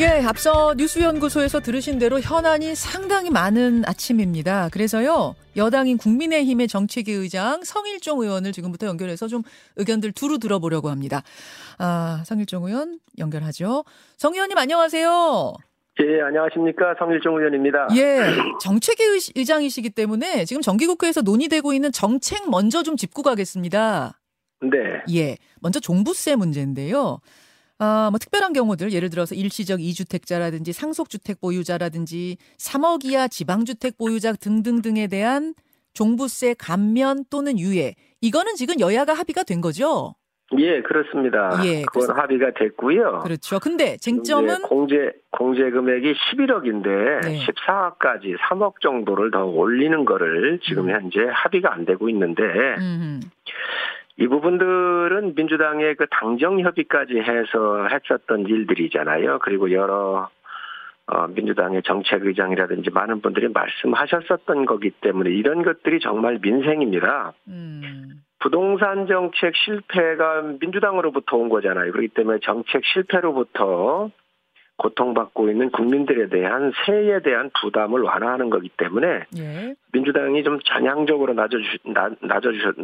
예, 앞서 뉴스연구소에서 들으신 대로 현안이 상당히 많은 아침입니다. 그래서요, 여당인 국민의힘의 정책위 의장 성일종 의원을 지금부터 연결해서 좀 의견들 두루 들어보려고 합니다. 아, 성일종 의원 연결하죠. 성 의원님 안녕하세요. 예, 안녕하십니까. 성일종 의원입니다. 예, 정책위 의장이시기 때문에 지금 정기국회에서 논의되고 있는 정책 먼저 좀 짚고 가겠습니다. 네. 예, 먼저 종부세 문제인데요. 아, 뭐 특별한 경우들 예를 들어서 일시적 이주택자라든지 상속주택 보유자라든지 3억 이하 지방주택 보유자 등등등에 대한 종부세 감면 또는 유예 이거는 지금 여야가 합의가 된 거죠? 예, 그렇습니다. 예, 그건 그래서, 합의가 됐고요. 그렇죠. 근데 쟁점은 공제 공제 금액이 11억인데 네. 14억까지 3억 정도를 더 올리는 거를 지금 음. 현재 합의가 안 되고 있는데 음. 이 부분들은 민주당의 그 당정 협의까지 해서 했었던 일들이잖아요. 그리고 여러 어, 민주당의 정책 의장이라든지 많은 분들이 말씀하셨었던 거기 때문에 이런 것들이 정말 민생입니다. 음. 부동산 정책 실패가 민주당으로부터 온 거잖아요. 그렇기 때문에 정책 실패로부터 고통받고 있는 국민들에 대한 세에 대한 부담을 완화하는 거기 때문에 예. 민주당이 좀 전향적으로 낮아주, 낮아주셨,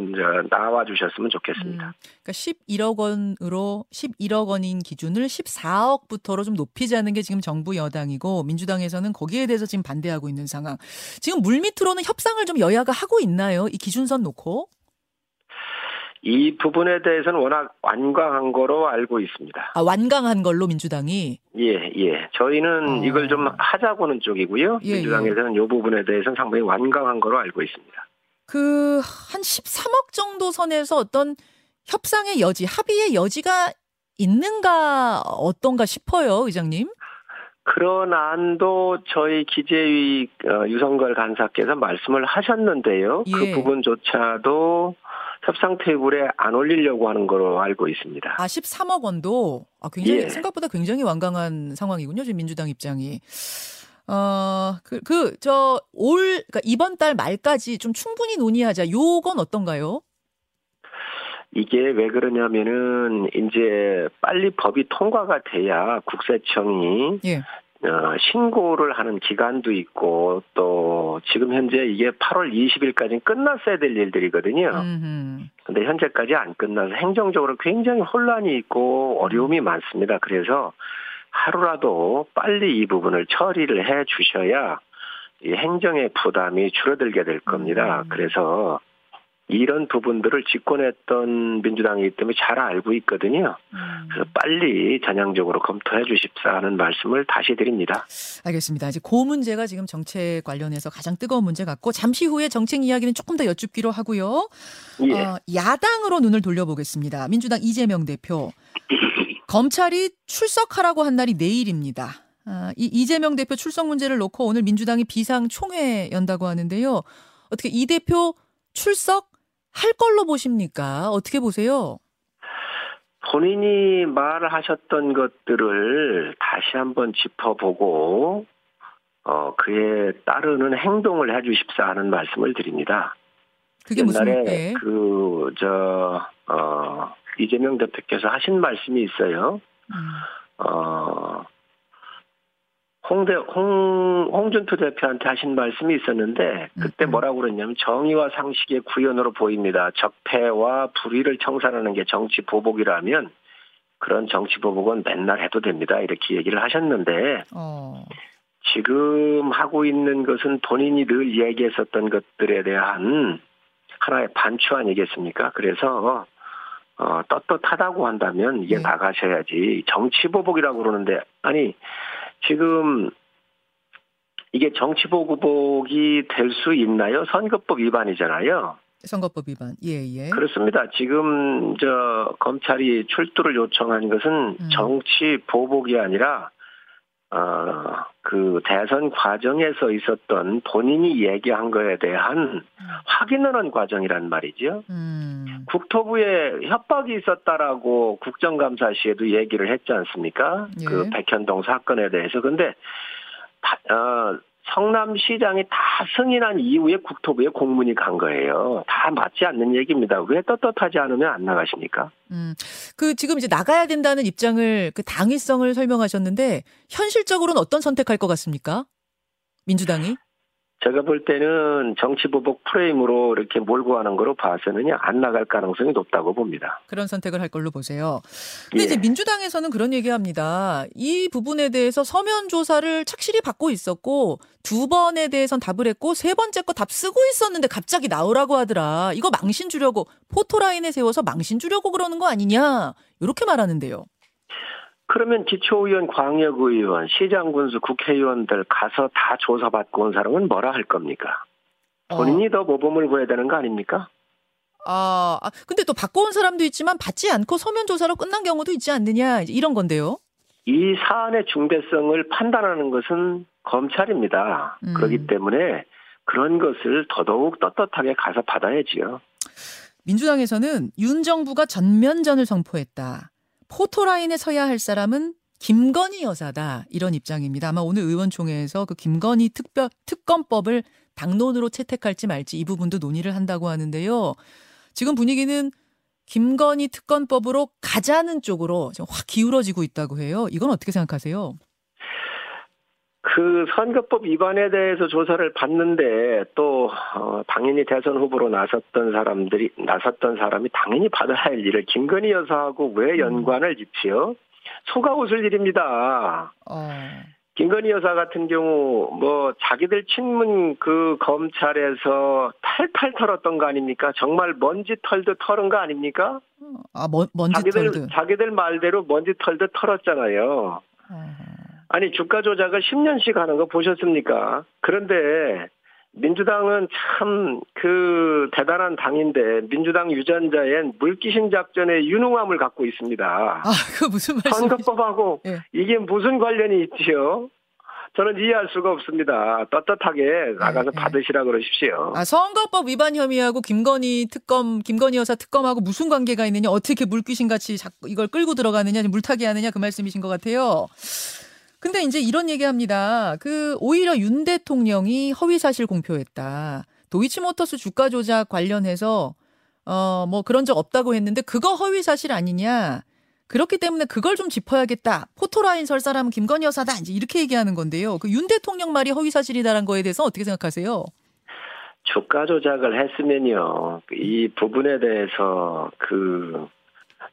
나와 주셨으면 좋겠습니다. 음, 그러니까 11억 원으로 11억 원인 기준을 14억부터로 좀 높이자는 게 지금 정부 여당이고 민주당에서는 거기에 대해서 지금 반대하고 있는 상황. 지금 물밑으로는 협상을 좀 여야가 하고 있나요? 이 기준선 놓고? 이 부분에 대해서는 워낙 완강한 거로 알고 있습니다. 아, 완강한 걸로 민주당이? 예, 예. 저희는 어. 이걸 좀 하자고는 쪽이고요. 예, 민주당에서는 예. 이 부분에 대해서는 상당히 완강한 거로 알고 있습니다. 그, 한 13억 정도 선에서 어떤 협상의 여지, 합의의 여지가 있는가, 어떤가 싶어요, 의장님? 그런 안도 저희 기재위 어, 유성걸 간사께서 말씀을 하셨는데요. 그 예. 그 부분조차도 협상 테이블에 안 올리려고 하는 걸로 알고 있습니다. 아, 13억 원도 아, 굉장히 예. 생각보다 굉장히 완강한 상황이군요. 지금 민주당 입장이. 어, 그, 그, 저, 올, 그러니까 이번 달 말까지 좀 충분히 논의하자. 요건 어떤가요? 이게 왜 그러냐면은, 이제 빨리 법이 통과가 돼야 국세청이 예. 어, 신고를 하는 기간도 있고 또 지금 현재 이게 8월 20일까지 끝났어야 될 일들이거든요. 근데 현재까지 안 끝나서 행정적으로 굉장히 혼란이 있고 어려움이 많습니다. 그래서 하루라도 빨리 이 부분을 처리를 해 주셔야 이 행정의 부담이 줄어들게 될 겁니다. 음. 그래서 이런 부분들을 집권했던 민주당이기 때문에 잘 알고 있거든요. 음. 그래서 빨리 전향적으로 검토해 주십사 하는 말씀을 다시 드립니다. 알겠습니다. 이제 그 문제가 지금 정책 관련해서 가장 뜨거운 문제 같고 잠시 후에 정책 이야기는 조금 더 여쭙기로 하고요. 예. 어, 야당으로 눈을 돌려보겠습니다. 민주당 이재명 대표. 검찰이 출석하라고 한 날이 내일입니다. 아, 이 이재명 대표 출석 문제를 놓고 오늘 민주당이 비상 총회 연다고 하는데요. 어떻게 이 대표 출석 할 걸로 보십니까? 어떻게 보세요? 본인이 말하셨던 것들을 다시 한번 짚어보고 어 그에 따르는 행동을 해주십사 하는 말씀을 드립니다. 그게 옛날에 예. 그저 어, 이재명 대표께서 하신 말씀이 있어요. 음. 어 홍대 홍 홍준표 대표한테 하신 말씀이 있었는데 그때 음, 음. 뭐라고 그랬냐면 정의와 상식의 구현으로 보입니다. 적폐와 불의를 청산하는 게 정치 보복이라면 그런 정치 보복은 맨날 해도 됩니다. 이렇게 얘기를 하셨는데 어. 지금 하고 있는 것은 본인이 늘 얘기했었던 것들에 대한 하나의 반추 아니겠습니까? 그래서 어, 떳떳하다고 한다면 이게 네. 나가셔야지 정치 보복이라고 그러는데 아니 지금 이게 정치보복이 될 수 있나요? 선거법 위반이잖아요. 선거법 위반. 예, 예. 그렇습니다. 지금 저 검찰이 출두를 요청한 것은 음. 정치 보복이 아니라 어, 그 대선 과정에서 있었던 본인이 얘기한 거에 대한 음. 확인하는 과정이란 말이죠. 음. 국토부에 협박이 있었다라고 국정감사 시에도 얘기를 했지 않습니까? 예. 그 백현동 사건에 대해서. 근데 어, 성남시장이 다 승인한 이후에 국토부에 공문이 간 거예요. 다 맞지 않는 얘기입니다. 왜 떳떳하지 않으면 안 나가십니까? 음, 그 지금 이제 나가야 된다는 입장을 그 당위성을 설명하셨는데 현실적으로는 어떤 선택할 것 같습니까? 민주당이? 제가 볼 때는 정치 보복 프레임으로 이렇게 몰고 가는 거로 봐서는 안 나갈 가능성이 높다고 봅니다. 그런 선택을 할 걸로 보세요. 근데 예. 이제 민주당에서는 그런 얘기합니다. 이 부분에 대해서 서면 조사를 착실히 받고 있었고 두 번에 대해선 답을 했고 세 번째 거 답 쓰고 있었는데 갑자기 나오라고 하더라. 이거 망신 주려고 포토라인에 세워서 망신 주려고 그러는 거 아니냐. 이렇게 말하는데요. 그러면 기초의원, 광역의원, 시장군수, 국회의원들 가서 다 조사받고 온 사람은 뭐라 할 겁니까? 본인이 어. 더 모범을 보여야 되는 거 아닙니까? 아, 아, 근데 또 받고 온 사람도 있지만 받지 않고 서면 조사로 끝난 경우도 있지 않느냐 이런 건데요. 이 사안의 중대성을 판단하는 것은 검찰입니다. 음. 그렇기 때문에 그런 것을 더더욱 떳떳하게 가서 받아야지요. 민주당에서는 윤 정부가 전면전을 선포했다. 포토라인에 서야 할 사람은 김건희 여사다 이런 입장입니다. 아마 오늘 의원총회에서 그 김건희 특별 특검법을 당론으로 채택할지 말지 이 부분도 논의를 한다고 하는데요. 지금 분위기는 김건희 특검법으로 가자는 쪽으로 확 기울어지고 있다고 해요. 이건 어떻게 생각하세요? 그 선거법 위반에 대해서 조사를 받는데 또 어, 당연히 대선 후보로 나섰던 사람들이 나섰던 사람이 당연히 받아야 할 일을 김건희 여사하고 왜 음. 연관을 짓지요? 속아 웃을 일입니다. 어. 김건희 여사 같은 경우 뭐 자기들 친문 그 검찰에서 탈탈 털었던 거 아닙니까? 정말 먼지 털듯 털은 거 아닙니까? 아 먼, 먼지 자기들, 털듯 자기들 말대로 먼지 털듯 털었잖아요. 어. 아니 주가 조작을 10년씩 하는 거 보셨습니까? 그런데 민주당은 참 그 대단한 당인데 민주당 유전자엔 물귀신 작전의 유능함을 갖고 있습니다. 아, 그 무슨 말씀? 선거법하고 네. 이게 무슨 관련이 있지요? 저는 이해할 수가 없습니다. 떳떳하게 나가서 네, 받으시라 그러십시오. 아, 선거법 위반 혐의하고 김건희 특검, 김건희 여사 특검하고 무슨 관계가 있느냐, 어떻게 물귀신 같이 이걸 끌고 들어가느냐, 물타기 하느냐 그 말씀이신 것 같아요. 근데 이제 이런 얘기합니다. 그 오히려 윤 대통령이 허위 사실 공표했다. 도이치모터스 주가 조작 관련해서 어 뭐 그런 적 없다고 했는데 그거 허위 사실 아니냐? 그렇기 때문에 그걸 좀 짚어야겠다. 포토라인 설 사람은 김건희 여사다. 이제 이렇게 얘기하는 건데요. 그 윤 대통령 말이 허위 사실이다라는 거에 대해서 어떻게 생각하세요? 주가 조작을 했으면요. 이 부분에 대해서 그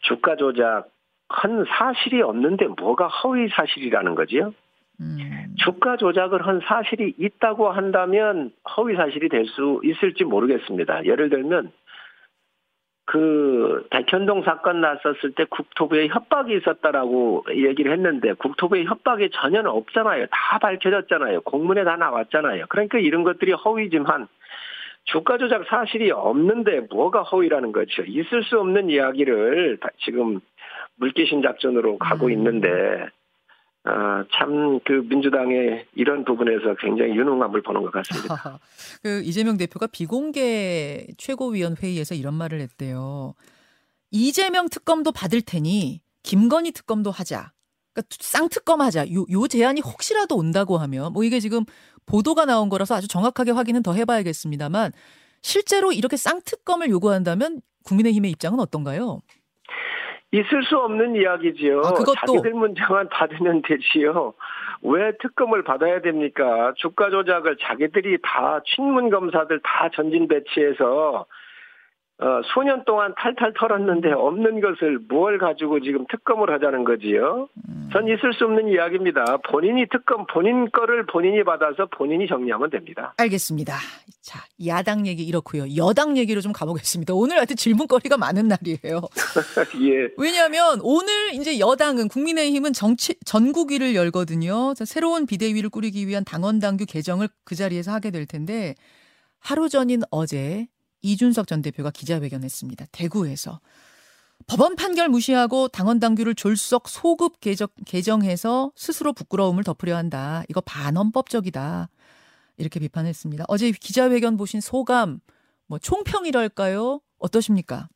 주가 조작 한 사실이 없는데 뭐가 허위 사실이라는 거지요? 음. 주가 조작을 한 사실이 있다고 한다면 허위 사실이 될 수 있을지 모르겠습니다. 예를 들면 그 백현동 사건 났었을 때 국토부에 협박이 있었다라고 얘기를 했는데 국토부에 협박이 전혀 없잖아요. 다 밝혀졌잖아요. 공문에 다 나왔잖아요. 그러니까 이런 것들이 허위지만 주가 조작 사실이 없는데 뭐가 허위라는 거죠. 있을 수 없는 이야기를 지금 물귀신 작전으로 가고 음. 있는데 아, 참, 그, 민주당의 이런 부분에서 굉장히 유능함을 보는 것 같습니다. 그, 이재명 대표가 비공개 최고위원 회의에서 이런 말을 했대요. 이재명 특검도 받을 테니, 김건희 특검도 하자. 그러니까 쌍특검 하자. 요, 요 제안이 혹시라도 온다고 하면, 뭐 이게 지금 보도가 나온 거라서 아주 정확하게 확인은 더 해봐야겠습니다만, 실제로 이렇게 쌍특검을 요구한다면 국민의힘의 입장은 어떤가요? 있을 수 없는 이야기지요. 아, 그것도... 자기들 문제만 받으면 되지요. 왜 특검을 받아야 됩니까? 주가 조작을 자기들이 다 친문 검사들 다 전진 배치해서 어, 수년 동안 탈탈 털었는데 없는 것을 뭘 가지고 지금 특검을 하자는 거지요? 음. 전 있을 수 없는 이야기입니다. 본인이 특검, 본인 거를 본인이 받아서 본인이 정리하면 됩니다. 알겠습니다. 자, 야당 얘기 이렇고요. 여당 얘기로 좀 가보겠습니다. 오늘 하여튼 질문거리가 많은 날이에요. 예. 왜냐하면 오늘 이제 여당은 국민의힘은 정치, 전국위를 열거든요. 새로운 비대위를 꾸리기 위한 당원 당규 개정을 그 자리에서 하게 될 텐데 하루 전인 어제 이준석 전 대표가 기자회견했습니다. 대구에서. 법원 판결 무시하고 당원 당규를 졸속 소급 개정, 개정해서 스스로 부끄러움을 덮으려 한다. 이거 반헌법적이다. 이렇게 비판했습니다. 어제 기자회견 보신 소감, 뭐 총평이랄까요? 어떠십니까?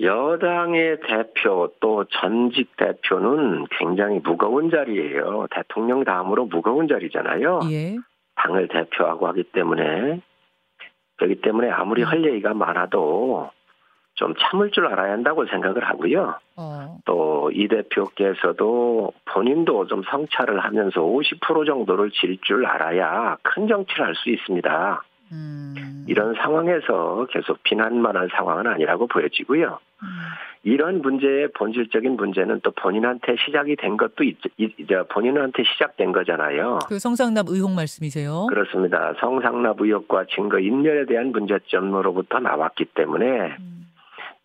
여당의 대표 또 전직 대표는 굉장히 무거운 자리예요. 대통령 다음으로 무거운 자리잖아요. 예. 당을 대표하고 하기 때문에 그렇기 때문에 아무리 할 얘기가 많아도 좀 참을 줄 알아야 한다고 생각을 하고요. 어. 또이 대표께서도 본인도 좀 성찰을 하면서 50% 정도를 질 줄 알아야 큰 정치를 할 수 있습니다. 음. 이런 상황에서 계속 비난만한 상황은 아니라고 보여지고요. 음. 이런 문제의 본질적인 문제는 또 본인한테 시작이 된 것도 있, 이제 본인한테 시작된 거잖아요. 그 성상납 의혹 말씀이세요? 그렇습니다. 성상납 의혹과 증거 인멸에 대한 문제점으로부터 나왔기 때문에 음.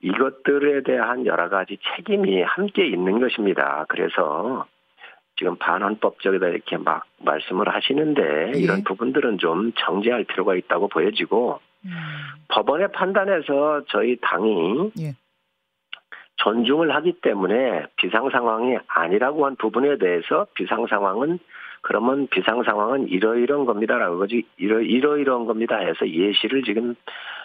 이것들에 대한 여러 가지 책임이 함께 있는 것입니다. 그래서 지금 반환법적이다 이렇게 막 말씀을 하시는데 예. 이런 부분들은 좀 정지할 필요가 있다고 보여지고 음. 법원의 판단에서 저희 당이 예. 존중을 하기 때문에 비상 상황이 아니라고 한 부분에 대해서 비상 상황은 그러면 비상 상황은 이러이러한 겁니다라고 거지 이러 이러이러한 겁니다 해서 예시를 지금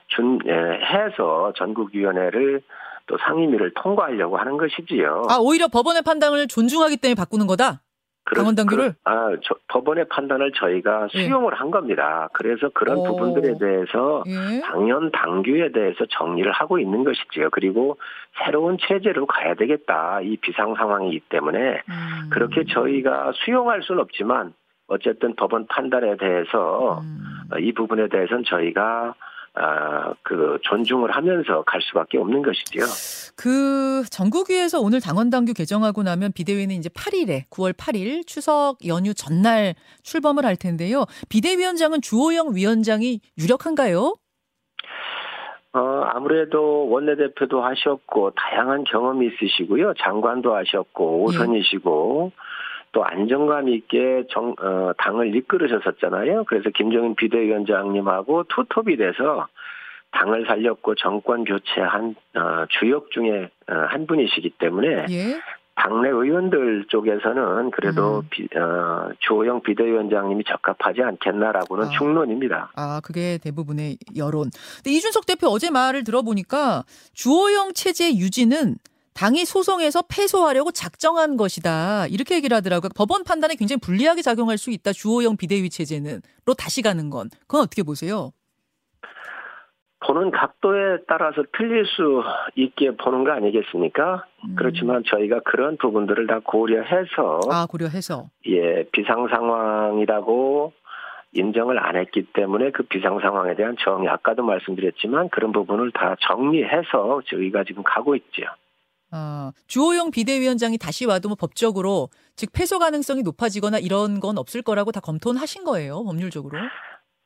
준 예, 해서 전국위원회를 또 상임위를 통과하려고 하는 것이지요. 아 오히려 법원의 판단을 존중하기 때문에 바꾸는 거다. 강원당규를? 아, 저, 법원의 판단을 저희가 예. 수용을 예. 한 겁니다. 그래서 그런 오. 부분들에 대해서 예. 당연 당규에 대해서 정리를 하고 있는 것이지요. 그리고 새로운 체제로 가야 되겠다. 이 비상 상황이기 때문에 음. 그렇게 저희가 수용할 수는 없지만 어쨌든 법원 판단에 대해서 음. 이 부분에 대해서는 저희가 아, 그 존중을 하면서 갈 수밖에 없는 것이지요. 그 전국위에서 오늘 당원 당규 개정하고 나면 비대위는 이제 8일에 9월 8일 추석 연휴 전날 출범을 할 텐데요. 비대위원장은 주호영 위원장이 유력한가요? 어, 아무래도 원내대표도 하셨고 다양한 경험이 있으시고요. 장관도 하셨고 오선이시고 예. 또 안정감 있게 정, 어, 당을 이끌으셨었잖아요. 그래서 김종인 비대위원장님하고 투톱이 돼서 당을 살렸고 정권 교체한 어, 주역 중에 어, 한 분이시기 때문에 예? 당내 의원들 쪽에서는 그래도 음. 비, 어, 주호영 비대위원장님이 적합하지 않겠나라고는 아. 충론입니다. 아, 그게 대부분의 여론. 근데 이준석 대표 어제 말을 들어보니까 주호영 체제 유지는 당이 소송에서 패소하려고 작정한 것이다. 이렇게 얘기를 하더라고요. 법원 판단에 굉장히 불리하게 작용할 수 있다. 주호영 비대위 체제는로 다시 가는 건. 그건 어떻게 보세요? 보는 각도에 따라서 틀릴 수 있게 보는 거 아니겠습니까? 음. 그렇지만 저희가 그런 부분들을 다 고려해서 아 고려해서 예 비상 상황이라고 인정을 안 했기 때문에 그 비상 상황에 대한 정의 아까도 말씀드렸지만 그런 부분을 다 정리해서 저희가 지금 가고 있죠. 어, 주호영 비대위원장이 다시 와도 뭐 법적으로 즉 패소 가능성이 높아지거나 이런 건 없을 거라고 다 검토는 하신 거예요 법률적으로?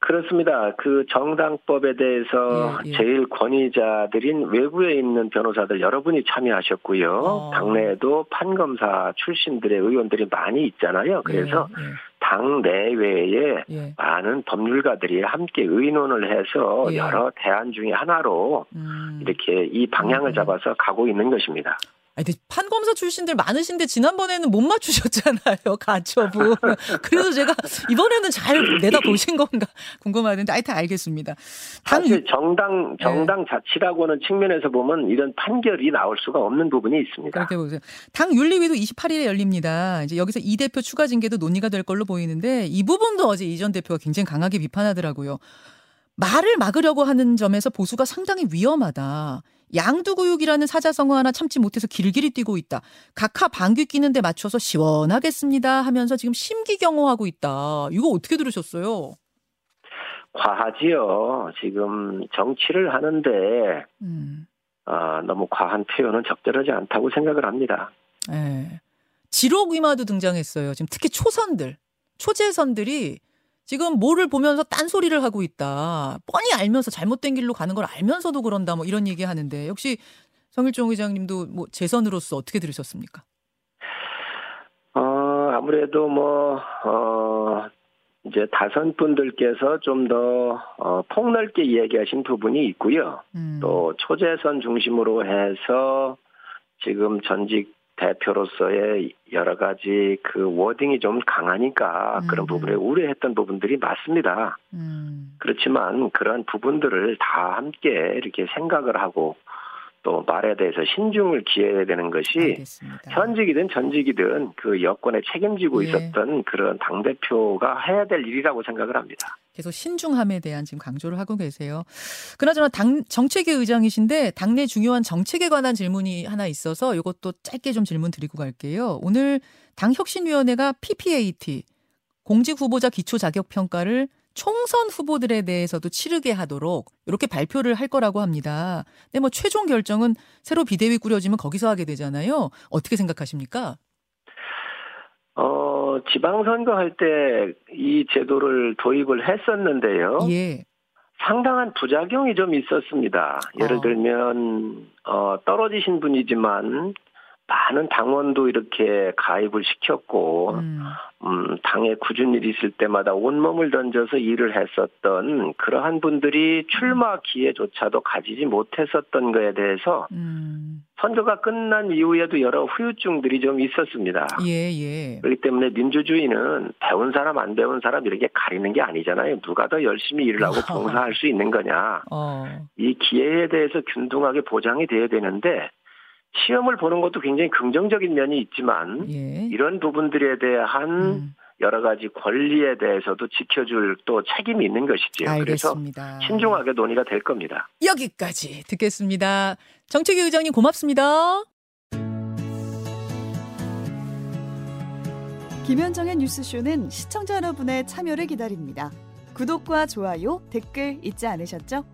그렇습니다. 그 정당법에 대해서 예, 예. 제일 권위자들인 외부에 있는 변호사들 여러분이 참여하셨고요. 어. 당내에도 판검사 출신들의 의원들이 많이 있잖아요. 그래서 예, 예. 당 내외에 예. 많은 법률가들이 함께 의논을 해서 예. 여러 대안 중의 하나로 음. 이렇게 이 방향을 음. 잡아서 가고 있는 것입니다. 아니, 판검사 출신들 많으신데 지난번에는 못 맞추셨잖아요. 가처분. 그래서 제가 이번에는 잘 내다 보신 건가 궁금하는데 하여튼 알겠습니다. 당... 사실 정당 정당 네. 자치라고는 측면에서 보면 이런 판결이 나올 수가 없는 부분이 있습니다. 그렇게 보세요. 당 윤리위도 28일에 열립니다. 이제 여기서 이 대표 추가 징계도 논의가 될 걸로 보이는데 이 부분도 어제 이전 대표가 굉장히 강하게 비판하더라고요. 말을 막으려고 하는 점에서 보수가 상당히 위험하다. 양두구육이라는 사자성어 하나 참지 못해서 길길이 뛰고 있다. 각하 방귀 끼는데 맞춰서 시원하겠습니다 하면서 지금 심기경호하고 있다. 이거 어떻게 들으셨어요? 과하지요. 지금 정치를 하는데 음. 아, 너무 과한 표현은 적절하지 않다고 생각을 합니다. 네. 지록위마도 등장했어요. 지금 특히 초선들, 초재선들이 지금 뭐를 보면서 딴소리를 하고 있다. 뻔히 알면서 잘못된 길로 가는 걸 알면서도 그런다. 뭐 이런 얘기 하는데 역시 성일종 의장님도 뭐 재선으로서 어떻게 들으셨습니까? 어, 아무래도 뭐, 어, 이제 다선 분들께서 좀 더, 어, 폭넓게 이야기하신 부분이 있고요. 음. 또 초재선 중심으로 해서 지금 전직 대표로서의 여러 가지 그 워딩이 좀 강하니까 음. 그런 부분에 우려했던 부분들이 맞습니다. 음. 그렇지만 그런 부분들을 다 함께 이렇게 생각을 하고 또 말에 대해서 신중을 기해야 되는 것이 알겠습니다. 현직이든 전직이든 그 여권에 책임지고 예. 있었던 그런 당 대표가 해야 될 일이라고 생각을 합니다. 계속 신중함에 대한 지금 강조를 하고 계세요. 그나저나 당 정책위 의장이신데 당내 중요한 정책에 관한 질문이 하나 있어서 이것도 짧게 좀 질문 드리고 갈게요. 오늘 당 혁신위원회가 PPAT 공직 후보자 기초 자격 평가를 총선 후보들에 대해서도 치르게 하도록 이렇게 발표를 할 거라고 합니다. 근데 뭐 최종 결정은 새로 비대위 꾸려지면 거기서 하게 되잖아요. 어떻게 생각하십니까? 어, 지방선거 할 때 이 제도를 도입을 했었는데요. 예. 상당한 부작용이 좀 있었습니다. 예를 어. 들면, 어, 떨어지신 분이지만 많은 당원도 이렇게 가입을 시켰고, 음. 음, 당에 굳은 일이 있을 때마다 온몸을 던져서 일을 했었던 그러한 분들이 출마 기회조차도 가지지 못했었던 것에 대해서 음. 선거가 끝난 이후에도 여러 후유증들이 좀 있었습니다. 예, 예. 그렇기 때문에 민주주의는 배운 사람 안 배운 사람 이렇게 가리는 게 아니잖아요. 누가 더 열심히 일을 하고 봉사할 수 있는 거냐. 어. 이 기회에 대해서 균등하게 보장이 돼야 되는데 시험을 보는 것도 굉장히 긍정적인 면이 있지만 예. 이런 부분들에 대한 음. 여러 가지 권리에 대해서도 지켜줄 또 책임이 있는 것이지요. 알겠습니다. 그래서 신중하게 논의가 될 겁니다. 여기까지 듣겠습니다. 정책위 의장님 고맙습니다. 김현정의 뉴스쇼는 시청자 여러분의 참여를 기다립니다. 구독과 좋아요, 댓글 잊지 않으셨죠?